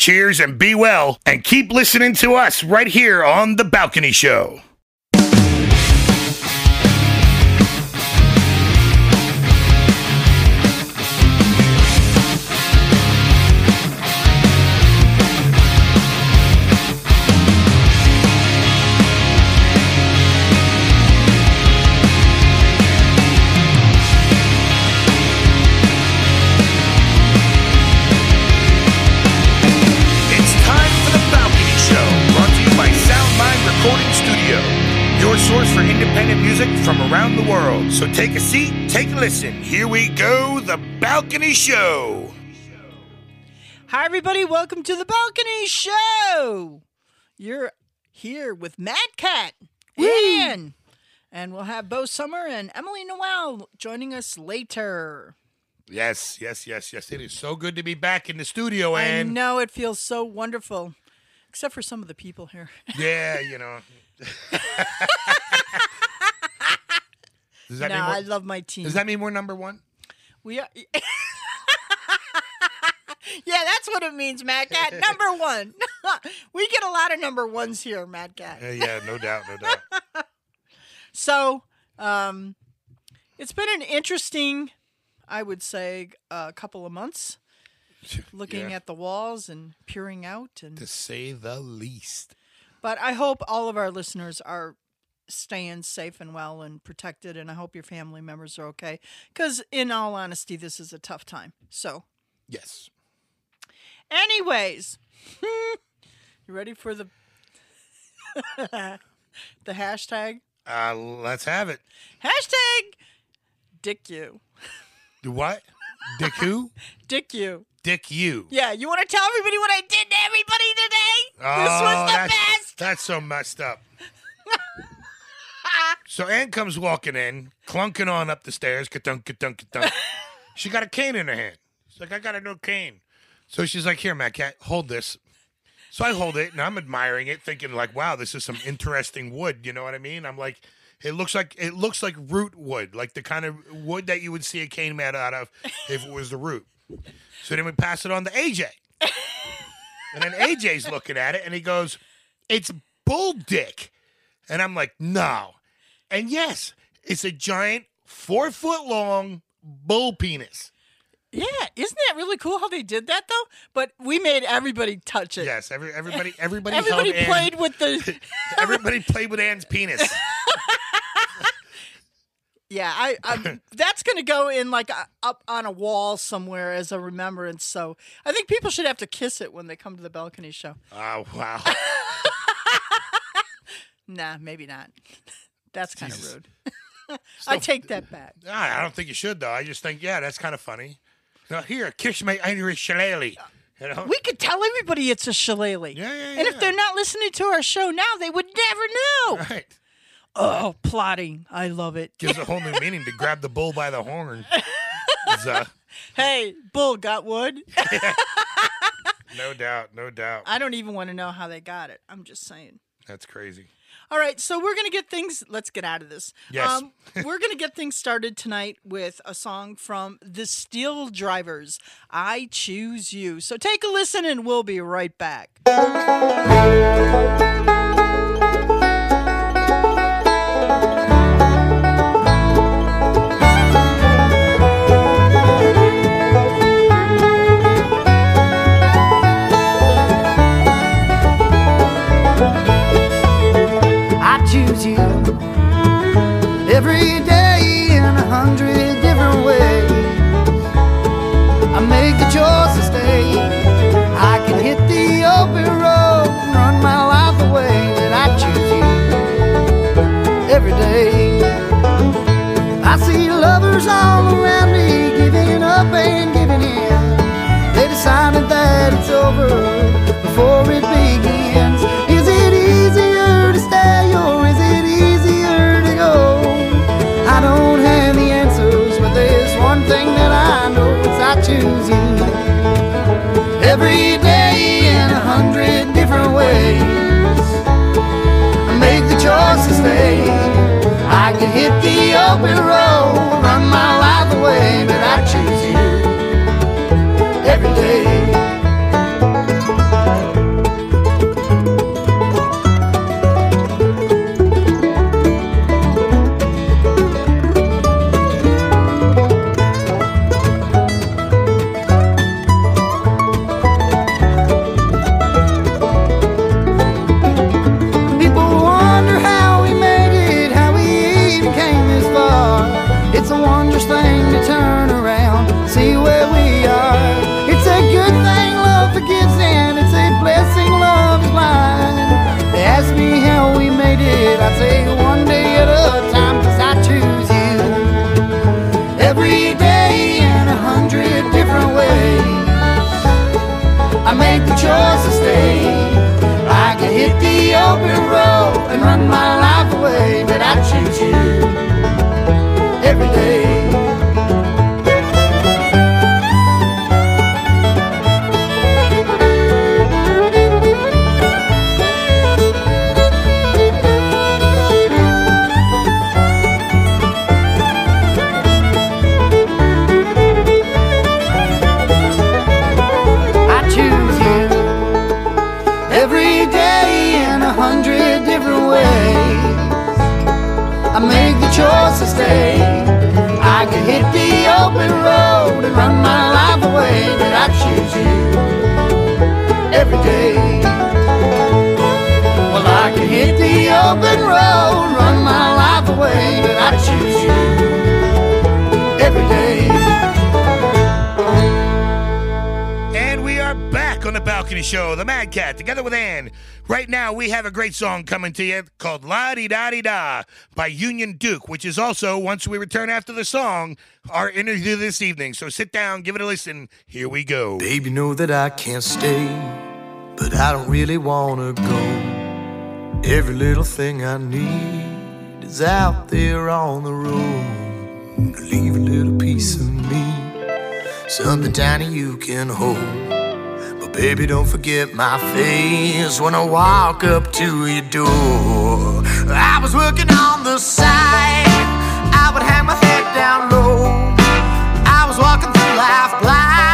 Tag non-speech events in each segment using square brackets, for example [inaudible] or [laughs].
Cheers and be well, and keep listening to us right here on The Balcony Show. From around the world. So take a seat, take a listen. Here we go, The Balcony Show. Hi, everybody. Welcome to the Balcony Show. You're here with Mad Cat and and we'll have Bo Sommer and Emily Noel joining us later. Yes, yes, yes, yes. It is so good to be back in the studio, and I know it feels so wonderful, except for some of the people here. yeah, [laughs] you know. [laughs] does that no, mean I love my team. does that mean we're number one? we are. [laughs] yeah, that's what it means, Mad Cat. [laughs] Number one. [laughs] we get a lot of number ones here, Mad Cat. Uh, yeah, no doubt, no doubt. So, um, it's been an interesting, I would say, a couple of months looking Yeah. at the walls and peering out. and to say the least. but I hope all of our listeners are staying safe and well and protected, and I hope your family members are okay. Because, in all honesty, this is a tough time. So, Yes. anyways, [laughs] you ready for the [laughs] the hashtag? Uh, let's have it. Hashtag Dick you. Do what? Dick who? [laughs] Dick you. Dick you. Yeah, you want to tell everybody what I did to everybody today? Oh, this was the that's, best. That's so messed up. So Ann comes walking in, clunking on up the stairs, ka-dunk, ka-dunk, ka-dunk. [laughs] she got a cane in her hand. She's like, I got a new cane. So she's like, here, Mad Cat, hold this. So I hold it and I'm admiring it, thinking like, wow, this is some interesting wood. You know what I mean? I'm like, it looks like it looks like root wood, like the kind of wood that you would see a cane made out of if it was the root. So then we pass it on to AJ. [laughs] And then AJ's looking at it and he goes, It's bull dick. And I'm like, No. And yes, it's a giant four foot long bull penis. Yeah, isn't that really cool how they did that though? But we made everybody touch it. Yes, every, everybody [laughs] everybody everybody played with the. [laughs] everybody played with Ann's penis. [laughs] yeah, I, I um, that's gonna go in like a, up on a wall somewhere as a remembrance. So I think people should have to kiss it when they come to the balcony show. Oh wow. Nah, maybe not. That's kind of rude. [laughs] I take that back. I don't think you should though. I just think, yeah, that's kind of funny. Now, here, kiss my Irish shillelagh. You know? We could tell everybody it's a shillelagh. Yeah, yeah, And if they're not listening to our show now, they would never know. Right. Oh, plotting. I love it. Gives a whole new [laughs] meaning to grab the bull by the horn. Uh, [laughs] Hey, Bull got wood. no doubt, no doubt. I don't even want to know how they got it. I'm just saying. That's crazy. All right, so we're going to get things. Let's get out of this. Um, Yes. we're going to get things started tonight with a song from the SteelDrivers I Choose You. So take a listen and we'll be right back. help me run. The open road Show, the Mad Cat, together with Ann. Right now, we have a great song coming to you called La Di Da Di Da by Union Duke, which is also, once we return after the song, our interview this evening. So sit down, give it a listen. Here we go. Baby, know that I can't stay, but I don't really wanna go. Every little thing I need is out there on the road. Leave a little piece of me, something tiny you can hold. Baby, don't forget my face when I walk up to your door. I was working on the side, I would hang my head down low. I was walking through life blind,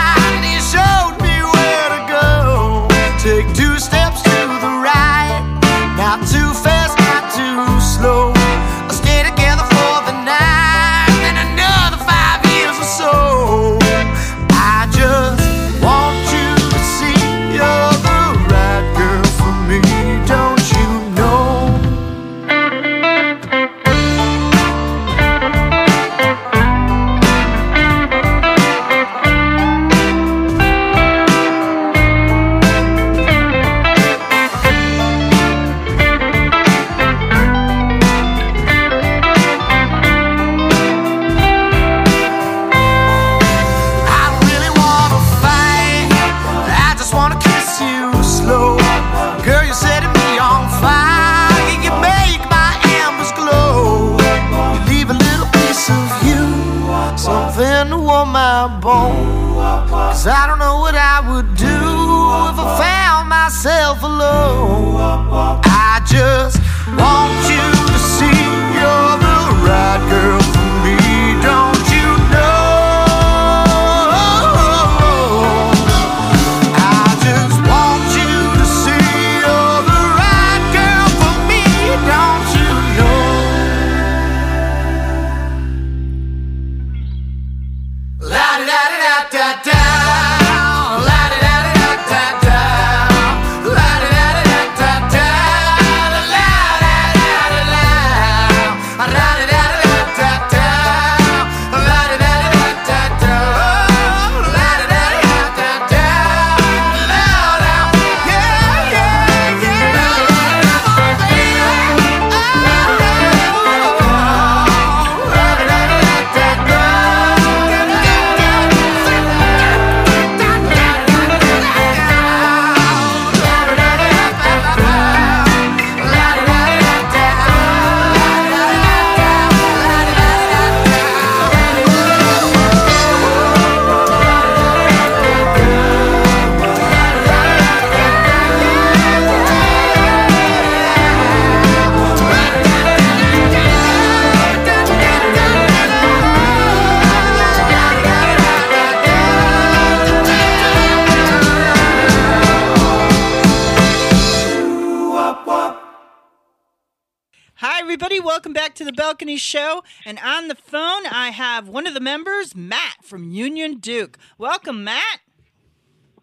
the members, Matt from Union Duke. Welcome, Matt.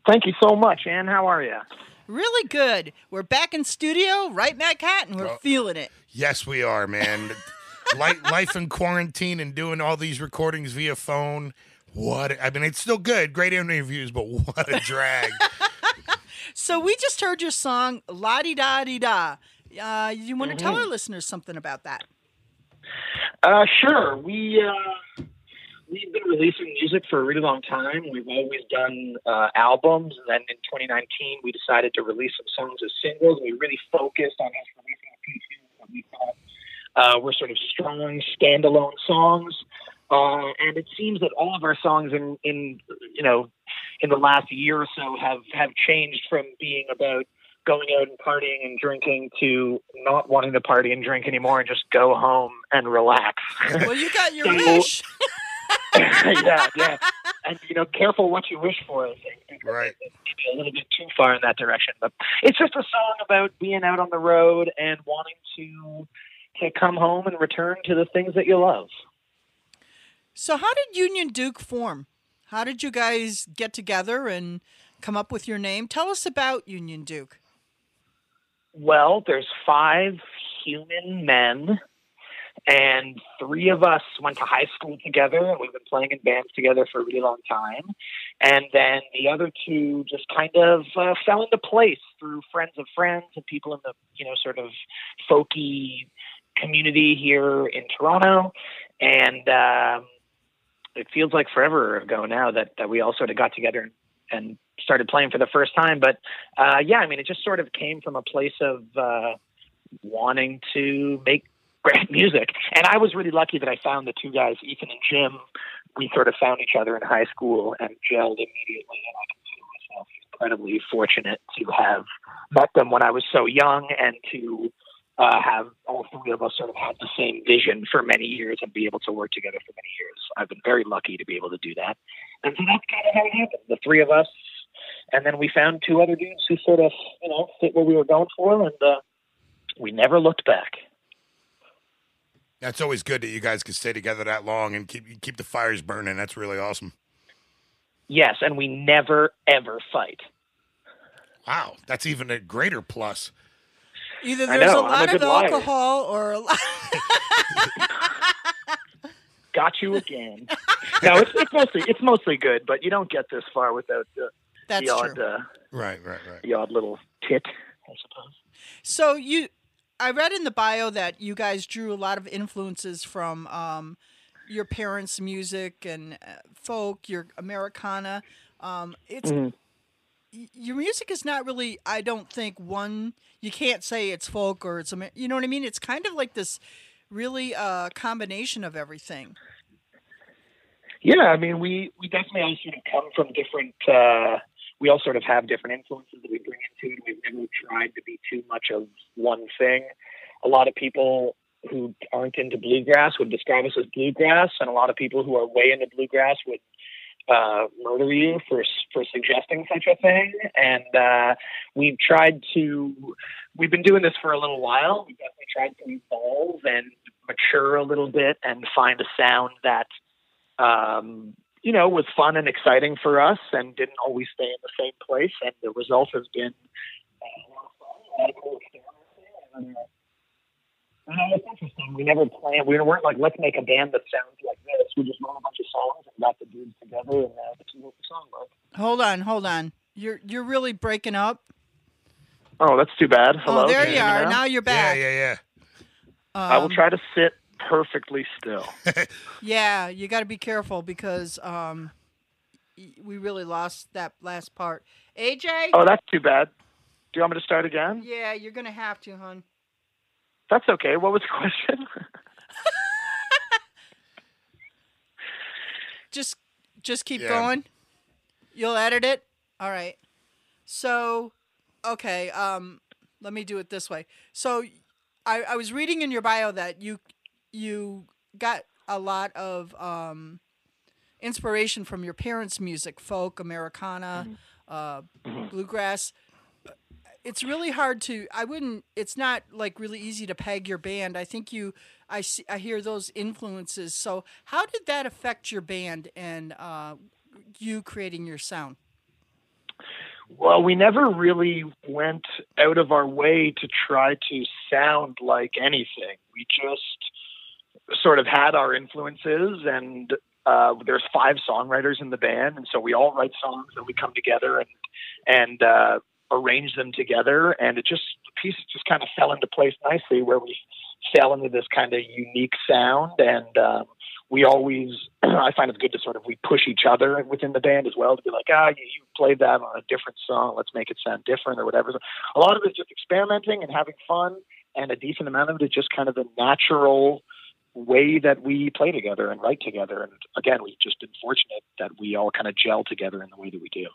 Thank you so much, Ann. How are you? Really good. We're back in studio, right, Mad Cat? And we're Oh. feeling it. Yes, we are, man. [laughs] Life in quarantine and doing all these recordings via phone. What? I mean, it's still good. Great interviews, but what a drag. [laughs] So we just heard your song, La Di Da Di Da. Uh, you want to tell our listeners something about that? Uh, sure. We uh, we've been releasing music for a really long time. We've always done uh, albums, and then in 2019 we decided to release some songs as singles. We really focused on just releasing a few tunes that we thought uh, were sort of strong standalone songs. Uh, and it seems that all of our songs in, in you know in the last year or so have have changed from being about going out and partying and drinking to not wanting to party and drink anymore and just go home and relax. Well, you got your [laughs] So- wish. [laughs] [laughs] yeah, yeah. [laughs] And you know, careful what you wish for. I think. Right. Maybe a little bit too far in that direction, but it's just a song about being out on the road and wanting to to come home and return to the things that you love. So, how did Union Duke form? How did you guys get together and come up with your name? Tell us about Union Duke. Well, there's five human men, and three of us went to high school together, and we've been playing in bands together for a really long time. And then the other two just kind of uh, fell into place through friends of friends and people in the you know sort of folky community here in Toronto, and um, it feels like forever ago now that that we all sort of got together and, started playing for the first time. But uh, yeah, I mean, it just sort of came from a place of uh, wanting to make great music. And I was really lucky that I found the two guys, Ethan and Jim. We sort of found each other in high school and gelled immediately. And I consider myself incredibly fortunate to have met them when I was so young and to uh, have all three of us sort of had the same vision for many years and be able to work together for many years. I've been very lucky to be able to do that. And so that's kind of how it happened. The three of us and then we found two other dudes who sort of, you know, fit what we were going for, and uh, we never looked back. That's always good that you guys can stay together that long and keep keep the fires burning. That's really awesome. Yes, and we never ever fight. Wow, that's even a greater plus. Either there's know, a I'm lot a of good liar. alcohol or a lot. [laughs] Got you again. no, it's, it's mostly it's mostly good, but you don't get this far without the, That's the odd true. uh, Right, right, right. the odd little tit, I suppose. So you, I read in the bio that you guys drew a lot of influences from um, your parents' music and uh, folk, your Americana. Um, it's Mhm. your music is not really. I don't think one. You can't say it's folk or it's you know what I mean. It's kind of like this really uh, combination of everything. Yeah, I mean, we we definitely all sort of come from different. Uh, we all sort of have different influences that we bring into it. We've never tried to be too much of one thing. A lot of people who aren't into bluegrass would describe us as bluegrass, and a lot of people who are way into bluegrass would uh, murder you for for suggesting such a thing. And uh, we've tried to. We've been doing this for a little while. We definitely tried to evolve and mature a little bit and find a sound that um, you know, it was fun and exciting for us and didn't always stay in the same place. And the result has been uh, a lot of fun, a lot of cool experimenting. And, uh, you know, it's interesting. We never planned, we weren't like, let's make a band that sounds like this. We just wrote a bunch of songs and got the dudes together and uh, that's what the song was. Hold on, hold on. You're you're really breaking up. Oh, that's too bad. Hello. oh, there can you are. now? Now you're back. Yeah, back. yeah, yeah. I will Um, try to sit perfectly still. [laughs] Yeah, you got to be careful because um, we really lost that last part. AJ? Oh, that's too bad. Do you want me to start again? Yeah, you're gonna have to, hon. That's okay. What was the question? [laughs] Just, just keep Yeah. going. You'll edit it. All right. So, okay. Um, let me do it this way. So, I, I was reading in your bio that you, you got a lot of um, inspiration from your parents' music, folk, Americana, uh, bluegrass. It's really hard to. I wouldn't. It's not like really easy to peg your band. I think you. I see. I hear those influences. So how did that affect your band and uh, you creating your sound? Well, we never really went out of our way to try to sound like anything. We just sort of had our influences, and uh, there's five songwriters in the band, and so we all write songs, and we come together and and uh, arrange them together, and it just the pieces just kind of fell into place nicely, where we fell into this kind of unique sound, and um, we always [clears throat] I find it's good to sort of we push each other within the band as well to be like, ah, you, you played that on a different song, let's make it sound different or whatever. So a lot of it's just experimenting and having fun, and a decent amount of it is just kind of the natural way that we play together and write together. And again, we've just been fortunate that we all kind of gel together in the way that we do.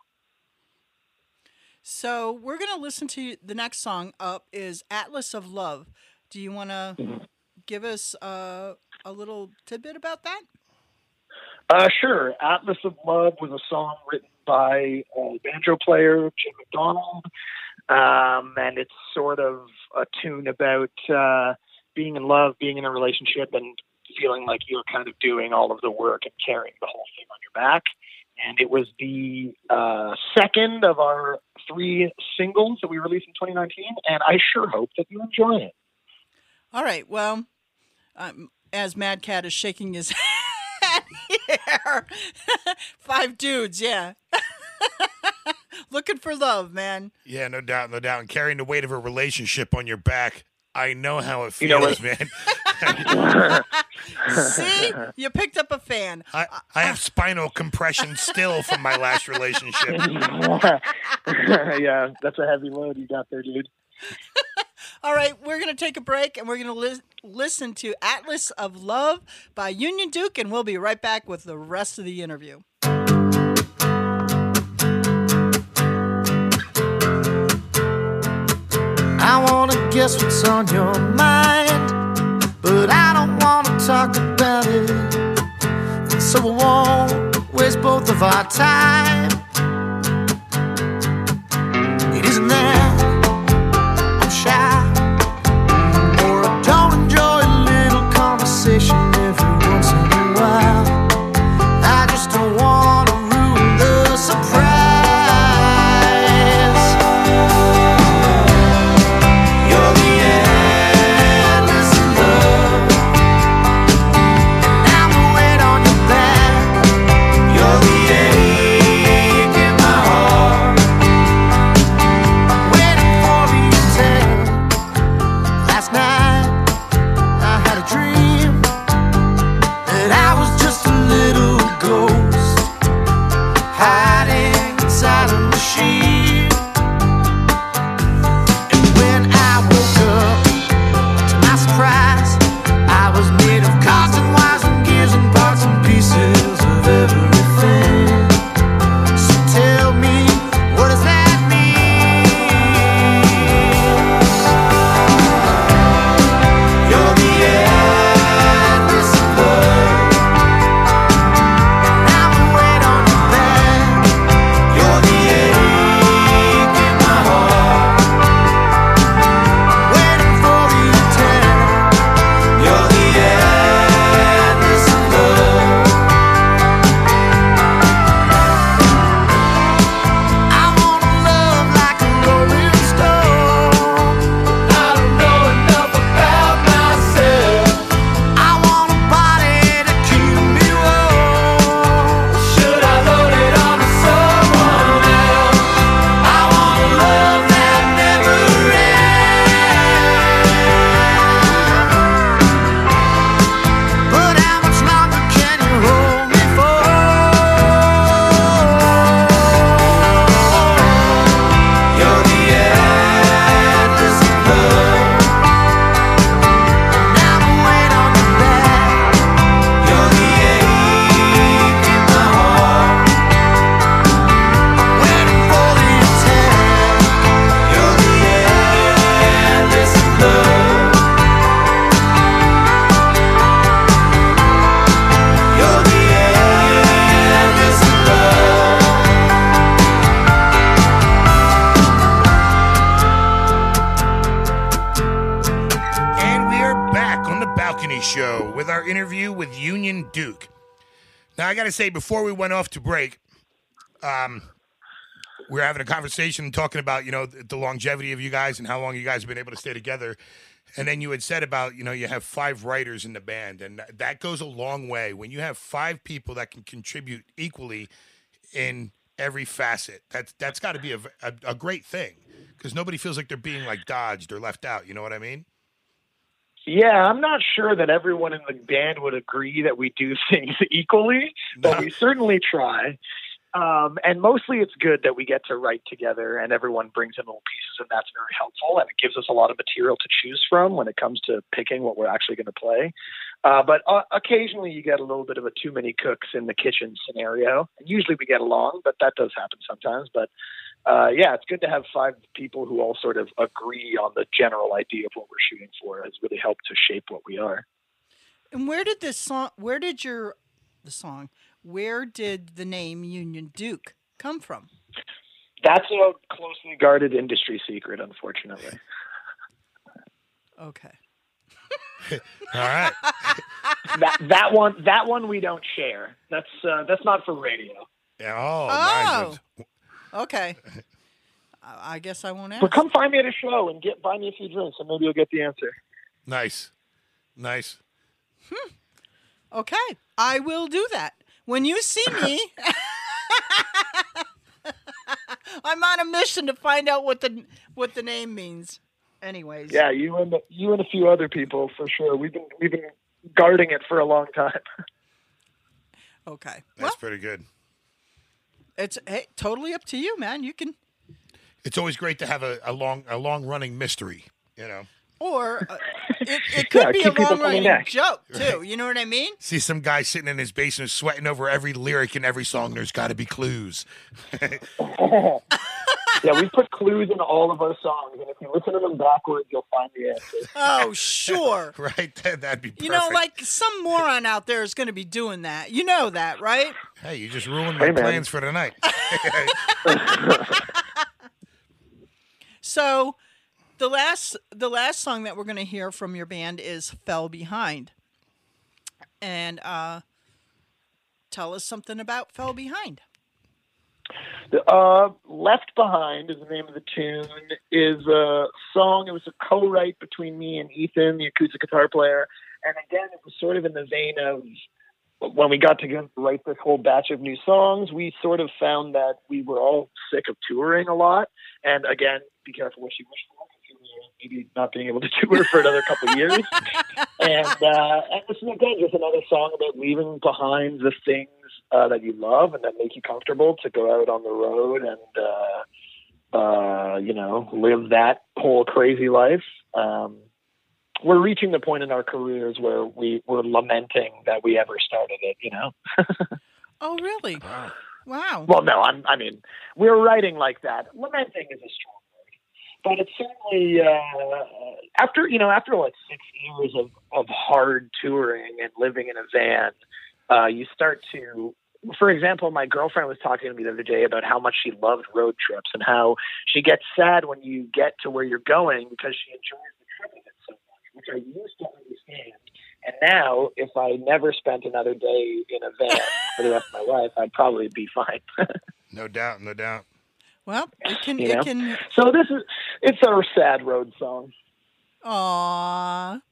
So we're gonna listen to the next song up is Atlas of Love. Do you want to Mhm. give us uh, a little tidbit about that? Uh, sure. Atlas of Love was a song written by a banjo player, Jim McDonald. Um, and it's sort of a tune about uh, being in love, being in a relationship, and feeling like you're kind of doing all of the work and carrying the whole thing on your back. And it was the uh, second of our three singles that we released in 2019. And I sure hope that you enjoy it. All right. Well, um, as Mad Cat is shaking his [laughs] head here, [laughs] five dudes, yeah, [laughs] looking for love, man. Yeah, no doubt, no doubt. And carrying the weight of a relationship on your back, I know how it You know feels, man. [laughs] See, you picked up a fan. I, I have spinal compression still from my last relationship. [laughs] yeah, that's a heavy load you got there, dude. [laughs] All right, we're going to take a break and we're going to lis- listen to Atlas of Love by Union Duke, and we'll be right back with the rest of the interview. I wanna guess what's on your mind, but I don't wanna talk about it. So I won't waste both of our time. To say, before we went off to break, um, we were having a conversation talking about, you know, the, longevity of you guys and how long you guys have been able to stay together. And then you had said about, you know, you have five writers in the band, and that- that goes a long way. When you have five people that can contribute equally in every facet, that's that's got to be a great thing because nobody feels like they're being like dodged or left out. You know what I mean? Yeah, I'm not sure that everyone in the band would agree that we do [laughs] things equally, but we [laughs] certainly try. Um, and mostly it's good that we get to write together and everyone brings in little pieces, and that's very helpful. And it gives us a lot of material to choose from when it comes to picking what we're actually going to play. Uh, but uh, occasionally you get a little bit of a too many cooks in the kitchen scenario. And usually we get along, but that does happen sometimes. But uh, yeah, it's good to have five people who all sort of agree on the general idea of what we're shooting for. Has really helped to shape what we are. And where did this song? Where did your the song? Where did the name Union Duke come from? That's a closely guarded industry secret, unfortunately. Okay. [laughs] All right. that that one that one we don't share. That's uh, that's not for radio. Yeah, oh, Oh. nice. Okay. I I guess I won't ask. But come find me at a show and get buy me a few drinks, and maybe you'll get the answer. Nice. Nice. Hmm. Okay, I will do that. When you see me, [laughs] I'm on a mission to find out what the what the name means. Anyways. Yeah, you and you and a few other people for sure. We've been we've been guarding it for a long time. [laughs] Okay. That's Well, pretty good. it's hey, totally up to you, man. You can It's always great to have a, a long a long running mystery. You know, or uh, it, [laughs] it could Yeah, be a keep people long running joke too. You know what I mean? see some guy sitting in his basement sweating over every lyric in every song. There's got to be clues. [laughs] yeah, we put clues in all of our songs, and if you listen to them backwards, you'll find the answer. [laughs] Oh, sure. right? That, that'd be perfect. You know, like some moron out there is going to be doing that. You know that, right? hey, you just ruined my Hey, plans for tonight. So, the last the last song that we're going to hear from your band is "Fell Behind," and uh, tell us something about "Fell Behind." Uh, Left Behind is the name of the tune. Is a song. It was a co-write between me and Ethan, the acoustic guitar player. And again, it was sort of in the vein of when we got to write this whole batch of new songs. We sort of found that we were all sick of touring a lot. And again, be careful what you wish for. 'Cause we were Maybe not being able to [laughs] tour for another couple of years. and uh, and this is again just another song about leaving behind the things uh, that you love and that make you comfortable to go out on the road and uh, uh, you know live that whole crazy life. Um, we're reaching the point in our careers where we we're lamenting that we ever started it. You know. [laughs] Oh, really? Wow. Wow. Well, no, I'm, I mean, we're writing like that. Lamenting is a strong word, but it's certainly uh, after you know after like six years of of hard touring and living in a van, uh, you start to. For example, my girlfriend was talking to me the other day about how much she loved road trips and how she gets sad when you get to where you're going because she enjoys the trip of it so much, which I used to understand. And now, if I never spent another day in a van for the rest of my life, I'd probably be fine. [laughs] No doubt, no doubt. Well, it can. You It can. So this is it's our sad road song. Aww.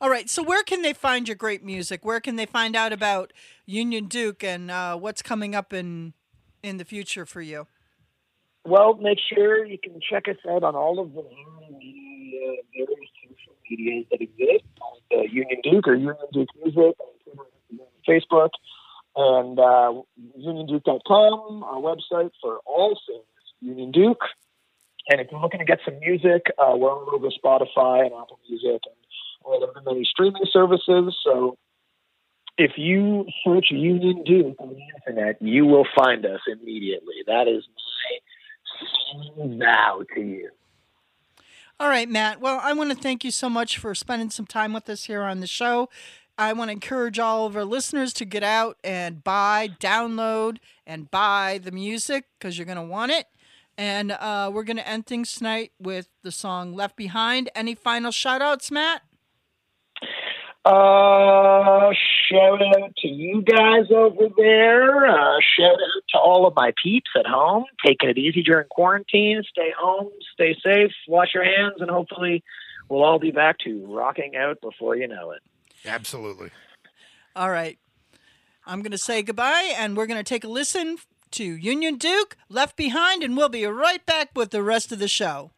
All right. So, where can they find your great music? Where can they find out about Union Duke and uh, what's coming up in in the future for you? Well, make sure you can check us out on all of the media, various social medias that exist uh, Union Duke or Union Duke Music on Twitter, and Facebook, and uh, UnionDuke.com, our website for all things Union Duke. And if you're looking to get some music, uh, we're all over Spotify and Apple Music and all of the many streaming services. So if you search Union Duke on the internet, you will find us immediately. That is my solemn vow to you. All right, Matt. Well, I want to thank you so much for spending some time with us here on the show. I want to encourage all of our listeners to get out and buy, download, and buy the music because you're going to want it. And uh, we're going to end things tonight with the song Left Behind. Any final shout outs, Matt? Uh, shout out to you guys over there. Uh, shout out to all of my peeps at home, taking it easy during quarantine. Stay home, stay safe, wash your hands, and hopefully we'll all be back to rocking out before you know it. Absolutely. All right. I'm going to say goodbye, and we're going to take a listen to Union Duke, Left Behind, and we'll be right back with the rest of the show.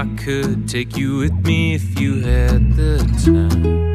I could, take you with me if you had the time.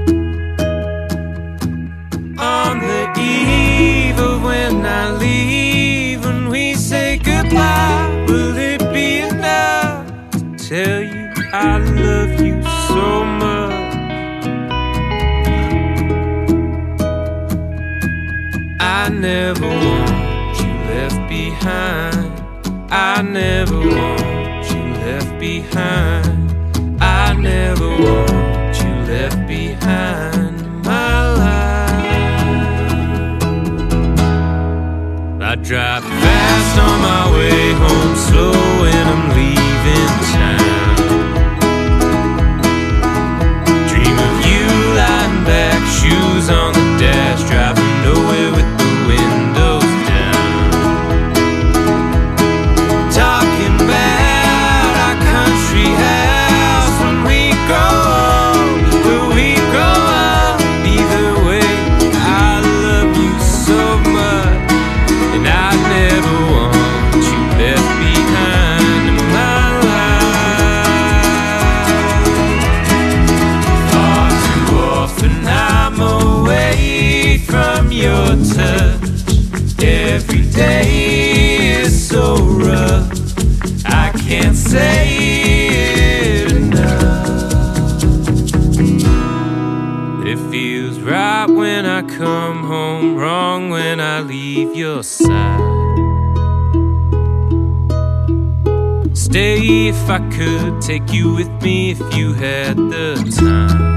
Slow if I could, take you with me if you had the time.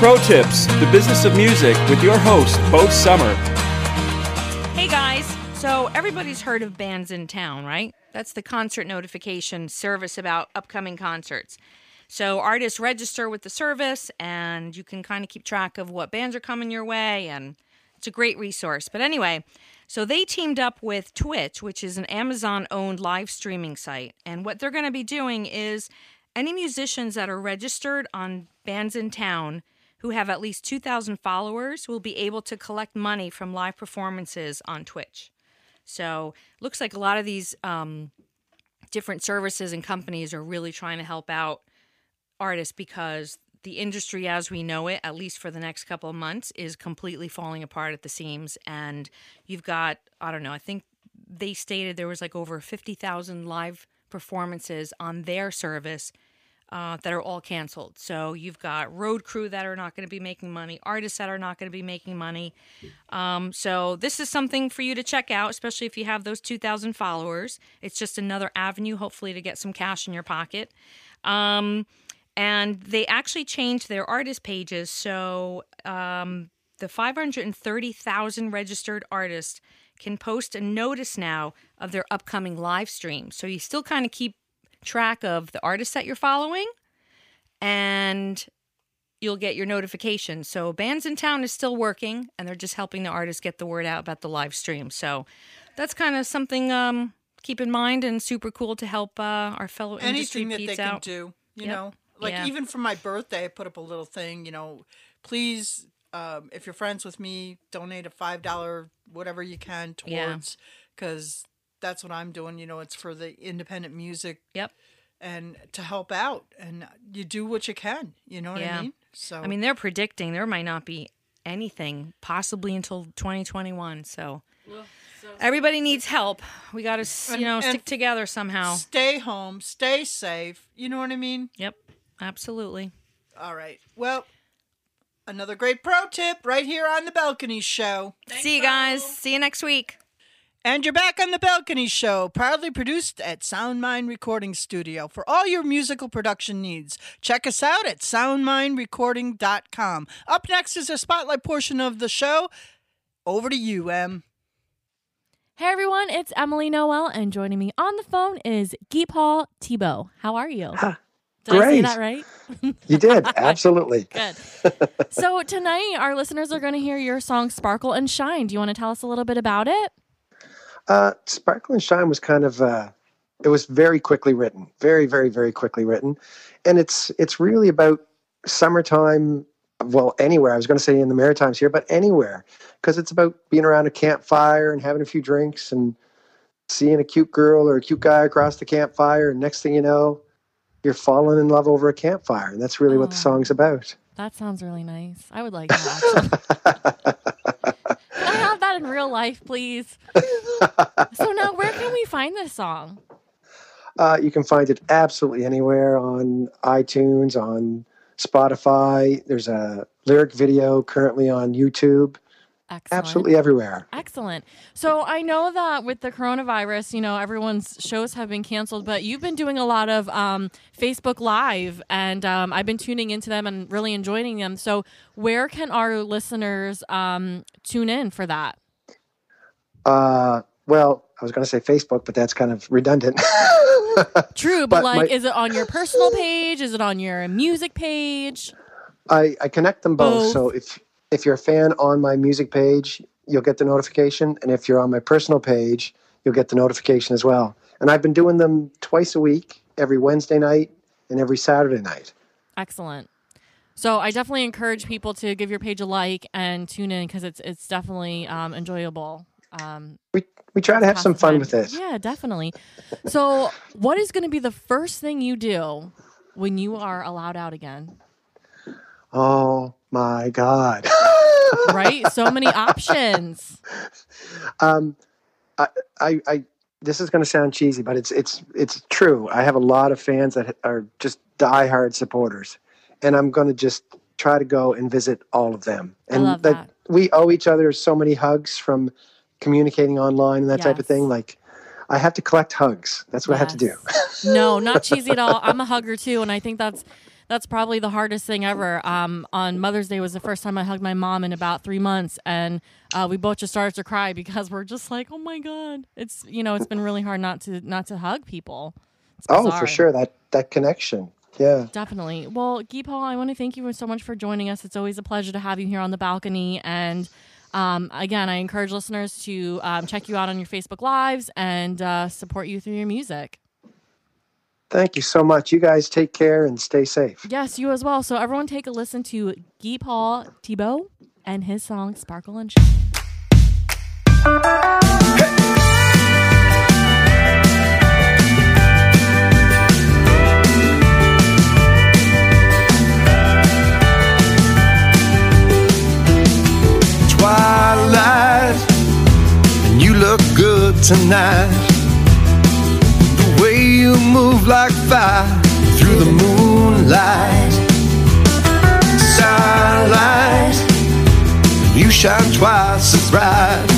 Pro Tips, the business of music, with your host, Bo Sommer. Hey guys, so everybody's heard of Bandsintown, right? That's the concert notification service about upcoming concerts. So artists register with the service and you can kind of keep track of what bands are coming your way and it's a great resource. But anyway, so they teamed up with Twitch, which is an Amazon owned live streaming site. And what they're going to be doing is any musicians that are registered on Bandsintown who have at least 2,000 followers will be able to collect money from live performances on Twitch. So, looks like a lot of these um, different services and companies are really trying to help out artists because the industry as we know it, at least for the next couple of months, is completely falling apart at the seams. And you've got, I don't know, I think they stated there was like over 50,000 live performances on their service uh, that are all canceled. So you've got road crew that are not going to be making money, artists that are not going to be making money. Um, so this is something for you to check out, especially if you have those 2,000 followers. It's just another avenue, hopefully, to get some cash in your pocket. Um, and they actually changed their artist pages. So um, the 530,000 registered artists can post a notice now of their upcoming live stream. So you still kind of keep track of the artists that you're following and you'll get your notifications. So Bandsintown is still working and they're just helping the artists get the word out about the live stream. So that's kind of something um keep in mind and super cool to help uh, our fellow industry anything that they out. can do you Yep. know like Yeah. even for my birthday i put up a little thing you know please um, if you're friends with me donate a five dollar whatever you can towards because that's what i'm doing you know it's for the independent music Yep. and to help out and you do what you can you know what Yeah. i mean so I mean, they're predicting there might not be anything, possibly until 2021. So everybody needs help. We got to, you know, And- stick together somehow. Stay home, stay safe. You know what I mean? Yep, absolutely. All right. Well, another great pro tip right here on the Balcony Show. See you guys. See you next week. And you're back on the Balcony Show, proudly produced at Soundmind Recording Studio for all your musical production needs. Check us out at soundmindrecording.com. Up next is a spotlight portion of the show. Over to you, Em. Hey everyone, it's Emily Noel, and joining me on the phone is Guy Paul Thibault. How are you? Did I say great. that right? You did, [laughs] absolutely. Good. [laughs] so tonight, our listeners are going to hear your song "Sparkle and Shine." Do you want to tell us a little bit about it? Uh, Sparkle and Shine was kind of uh, it was very quickly written, very, very, very quickly written, and it's it's really about summertime. Well, anywhere I was going to say in the Maritimes here, but anywhere because it's about being around a campfire and having a few drinks and seeing a cute girl or a cute guy across the campfire, and next thing you know, you're falling in love over a campfire, and that's really what the song's about. That sounds really nice. I would like that. [laughs] Actually. Can I have that in real life, please? so now, where can we find this song? Uh, you can find it absolutely anywhere on iTunes, on Spotify. There's a lyric video currently on YouTube. Excellent. Absolutely everywhere. Excellent. So I know that with the coronavirus, you know, everyone's shows have been canceled, but you've been doing a lot of um, Facebook Live, and um, I've been tuning into them and really enjoying them. So where can our listeners um, tune in for that? Uh, well, I was going to say Facebook, but that's kind of redundant. [laughs] True, but, But like, my- is it on your personal page? Is it on your music page? I, I connect them both. Both. So if if you're a fan on my music page, you'll get the notification, and if you're on my personal page, you'll get the notification as well. And I've been doing them twice a week, every Wednesday night and every Saturday night. Excellent. So I definitely encourage people to give your page a like and tune in because it's it's definitely um, enjoyable. Um, We we try to have some fun time. with it. Yeah, definitely. So, what is going to be the first thing you do when you are allowed out again? Oh my God. [laughs] Right? so many [laughs] options. Um, I, I, I, this is going to sound cheesy, but it's it's it's true. I have a lot of fans that are just diehard supporters, and I'm going to just try to go and visit all of them. And love that. we owe each other so many hugs from communicating online and that type of thing. Like, I have to collect hugs. That's what I have to do. [laughs] No, not cheesy at all. I'm a hugger too, and I think that's that's probably the hardest thing ever. Um, on Mother's Day was the first time I hugged my mom in about three months, and uh, we both just started to cry because we're just like, oh my god, it's you know, it's been really hard not to not to hug people. Oh, for sure. That that connection. Yeah. Definitely. Well, Guy Paul, I want to thank you so much for joining us. It's always a pleasure to have you here on the balcony. And um, again, I encourage listeners to um, check you out on your Facebook Lives and uh, support you through your music. Thank you so much. You guys take care and stay safe. Yes, you as well. So, everyone, take a listen to Guy Paul Thibault and his song Sparkle and Shine. Twilight, and you look good tonight. The way you move like fire through the moonlight. Starlight, you shine twice as bright.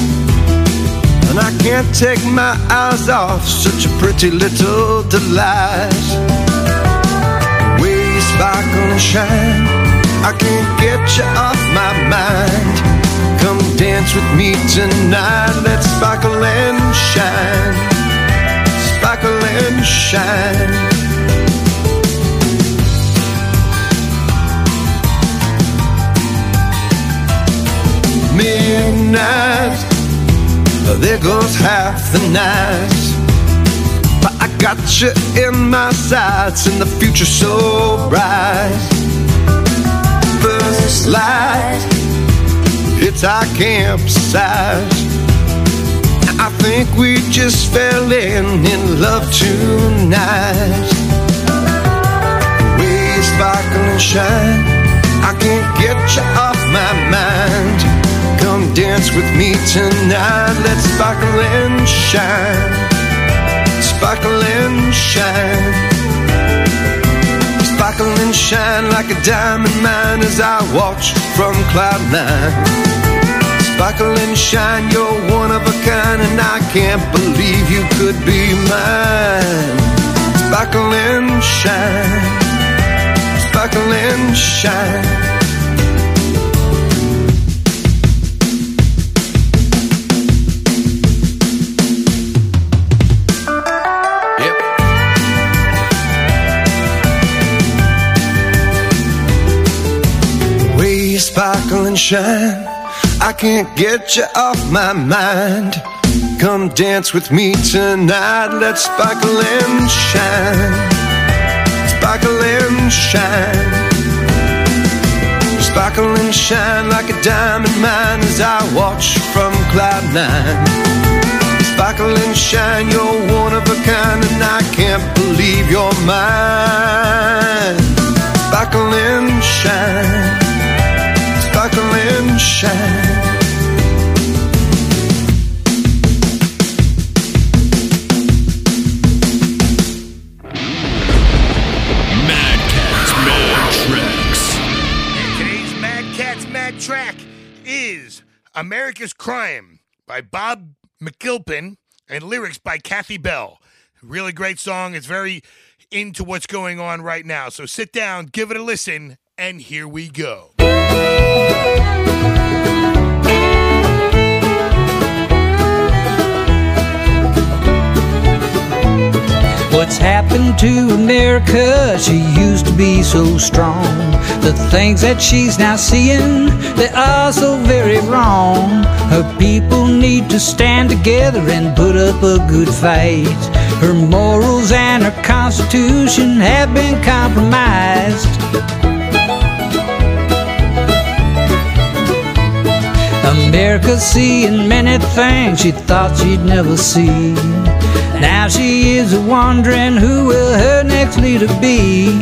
And I can't take my eyes off such a pretty little delight. The way you sparkle and shine, I can't get you off my mind. Dance with me tonight. Let's sparkle and shine. Sparkle and shine. Midnight, there goes half the night. But I got you in my sights, and the future so bright. First light it's our campsite. I think we just fell in in love tonight. You sparkle and shine, I can't get you off my mind. Come dance with me tonight. Let's sparkle and shine. Sparkle and shine. Sparkle and shine like a diamond mine as I watch from cloud nine. Sparkle and shine, you're one of a kind, and I can't believe you could be mine. Sparkle and shine, sparkle and shine. And shine, I can't get you off my mind. Come dance with me tonight. Let's sparkle and shine. Sparkle and shine. Sparkle and shine like a diamond mine as I watch from cloud nine. Sparkle and shine, you're one of a kind, and I can't believe you're mine. Sparkle and shine, sparkle and shine. Mad Cats Mad Tracks. Today's Mad Cat's Mad Track is America's Crime by Bob McGilpin and lyrics by Kathy Bell. Really great song. It's very into what's going on right now. So sit down, give it a listen, and here we go. What's happened to America? She used to be so strong. The things that she's now seeing, they are so very wrong. Her people need to stand together and put up a good fight. Her morals and her constitution have been compromised. America's seeing many things she thought she'd never see. Now she is wondering who will her next leader be.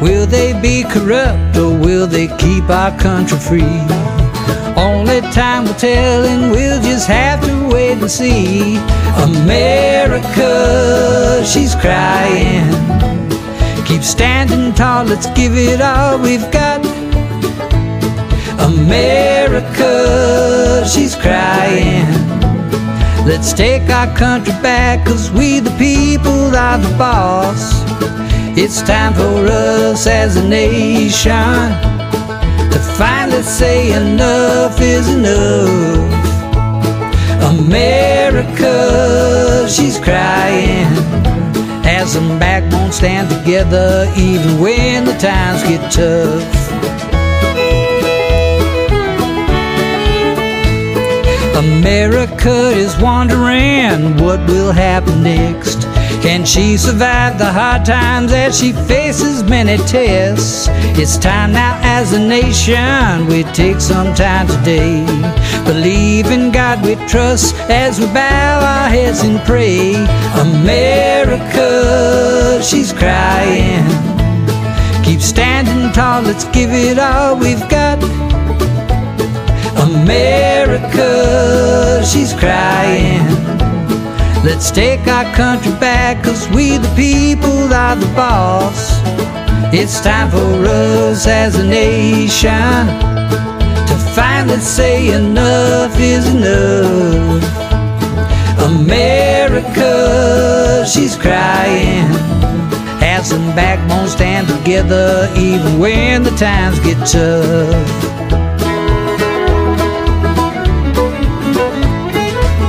Will they be corrupt or will they keep our country free? Only time will tell, and we'll just have to wait and see. America, she's crying. Keep standing tall, let's give it all we've got. America, she's crying. Let's take our country back, cause we the people are the boss. It's time for us as a nation to finally say enough is enough. America, she's crying. As some backbone stand together, even when the times get tough. America is wondering what will happen next. Can she survive the hard times as she faces many tests? It's time now as a nation we take some time today. Believe in God we trust as we bow our heads and pray. America, she's crying. Keep standing tall, let's give it all we've got. America, she's crying. Let's take our country back, cause we the people are the boss. It's time for us as a nation to finally say enough is enough. America, she's crying. Have some backbone, stand together, even when the times get tough.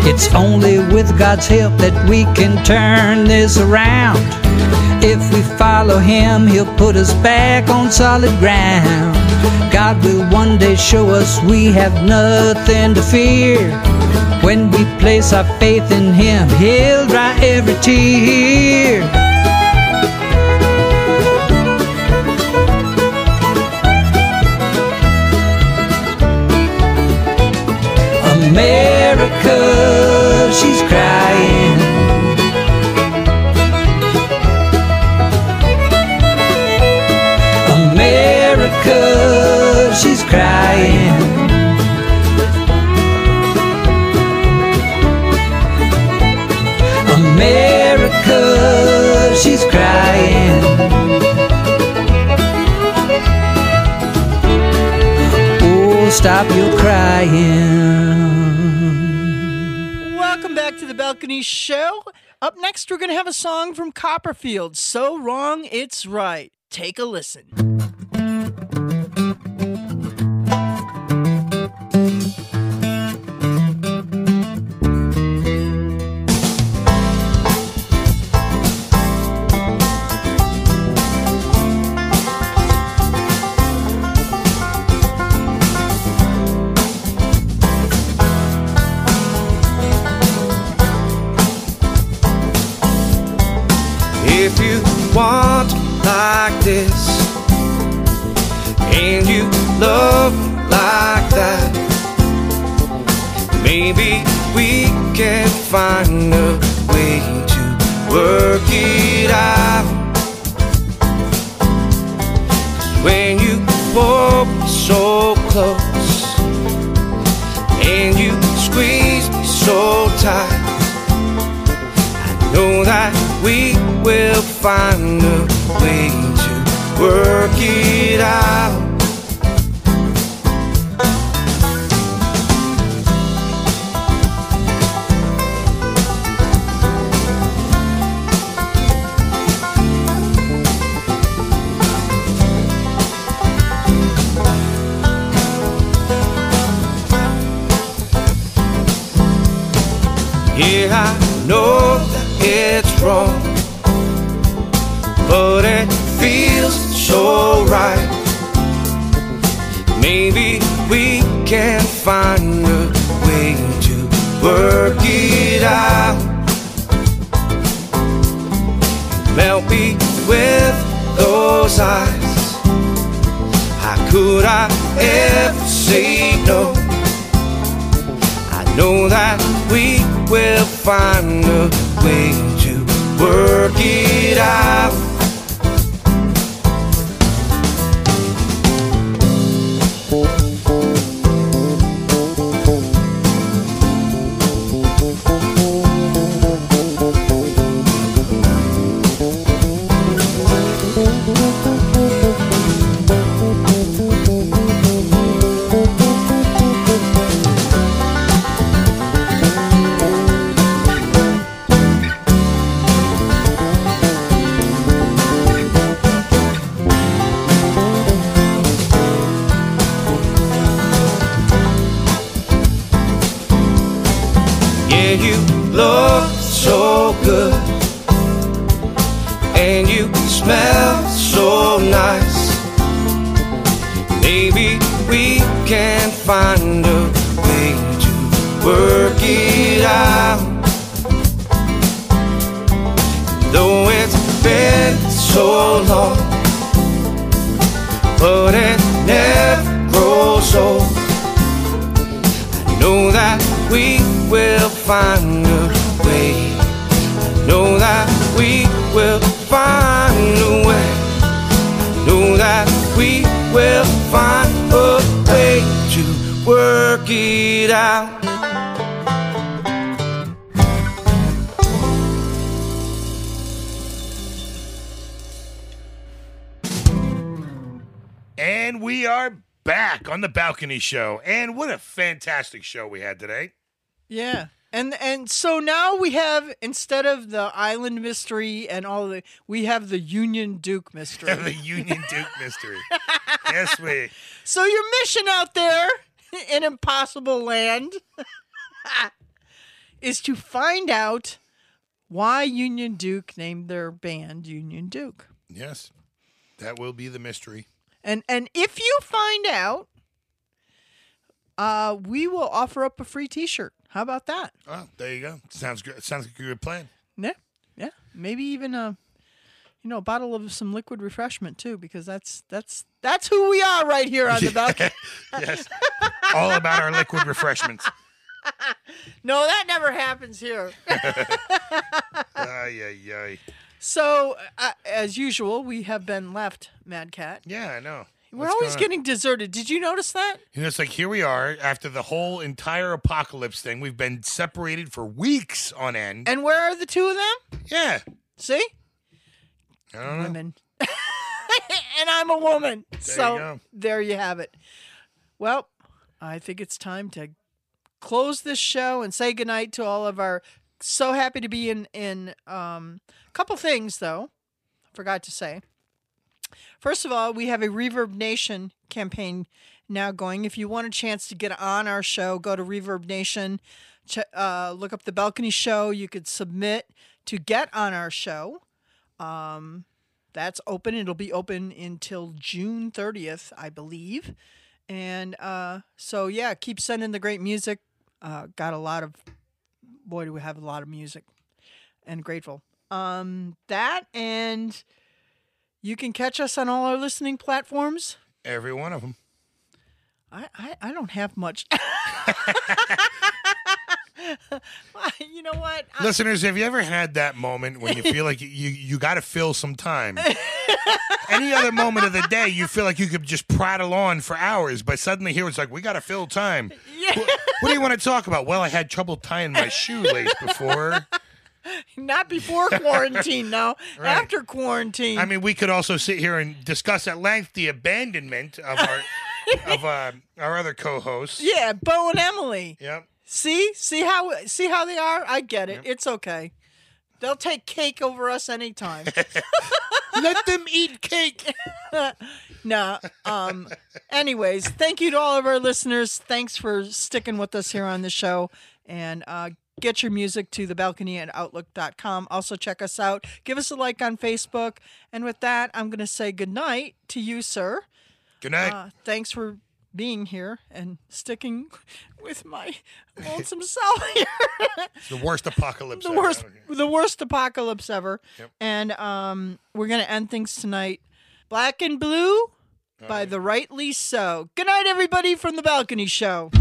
It's only with God's help that we can turn this around. If we follow Him, He'll put us back on solid ground. God will one day show us we have nothing to fear. When we place our faith in Him, He'll dry every tear. Song from Copperfield, So Wrong It's Right. Take a listen. Want like this and you love like that, maybe we can find a way to work it out. When you me so close and you squeeze me so tight I know that we will find a way to work it out. Work it out. Melt me with those eyes. How could I ever say no? I know that we will find a way to work it out. Good, and you can smell so nice. Maybe we can find a way to work it out. Though it's been so long, but it never grows old. I know that we will find will find a way. Know that we will find a way to work it out. And we are back on the balcony show. And what a fantastic show we had today. Yeah. And and so now we have instead of the island mystery and all the we have the Union Duke mystery. [laughs] the Union Duke mystery. yes, we. [laughs] So your mission out there [laughs] in impossible land is to find out why Union Duke named their band Union Duke. Yes. That will be the mystery. And and if you find out, uh, we will offer up a free T-shirt. How about that? Oh, there you go. Sounds good. Sounds like a good plan. Yeah, yeah. Maybe even a, you know, a bottle of some liquid refreshment too, because that's that's that's who we are right here on the [laughs] balcony. yes. All about our liquid refreshments. [laughs] no, that never happens here. [laughs] Ay, ay, ay. So, uh, as usual, we have been left, Mad Cat. Yeah, I know. We're What's always going on? getting deserted. Did you notice that? You know, it's like here we are after the whole entire apocalypse thing. We've been separated for weeks on end. And where are the two of them? Yeah. See? I don't know. Women. [laughs] and I'm a woman. so you there you have it. Well, I think it's time to close this show and say goodnight to all of our. So happy to be in in um, a couple things though. Forgot to say. First of all, we have a ReverbNation campaign now going. If you want a chance to get on our show, go to ReverbNation, uh, look up the Balcony Show. You could submit to get on our show. Um, that's open. It'll be open until June 30th, I believe. And uh, so, yeah, keep sending the great music. Uh, got a lot of, boy, do we have a lot of music and grateful. Um, that and you can catch us on all our listening platforms. Every one of them. I, I, I don't have much. [laughs] you know what? I- Listeners, have you ever had that moment when you feel like you you got to fill some time? [laughs] Any other moment of the day, you feel like you could just prattle on for hours, but suddenly here it's like we got to fill time. What, what do you want to talk about? Well, I had trouble tying my shoelace before. [laughs] Not before [laughs] quarantine, no. Right. After quarantine. I mean, we could also sit here and discuss at length the abandonment of our [laughs] of uh, our other co-hosts. yeah, Bo and Emily. Yep. See, see how see how they are. I get it. It's okay. They'll take cake over us anytime. Let them eat cake. no. Um. Anyways, thank you to all of our listeners. Thanks for sticking with us here on the show. And uh, get your music to the balcony at outlook.com. Also, check us out. Give us a like on Facebook. And with that, I'm going to say goodnight to you, sir. Good night. Uh, thanks for being here and sticking with my [laughs] lonesome self here. It's the worst apocalypse. the ever. worst the worst apocalypse ever. Yep. And um we're gonna end things tonight. Black and Blue by the Rightly So. Good night everybody from the balcony show.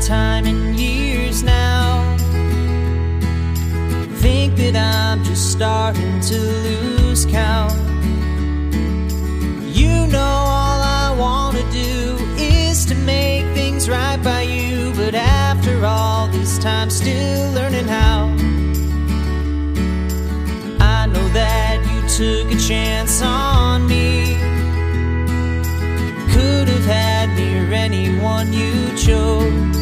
Time in years now. Think that I'm just starting to lose count. You know, all I want to do is to make things right by you. But after all this time, still learning how. I know that you took a chance on me could have had me or anyone you chose.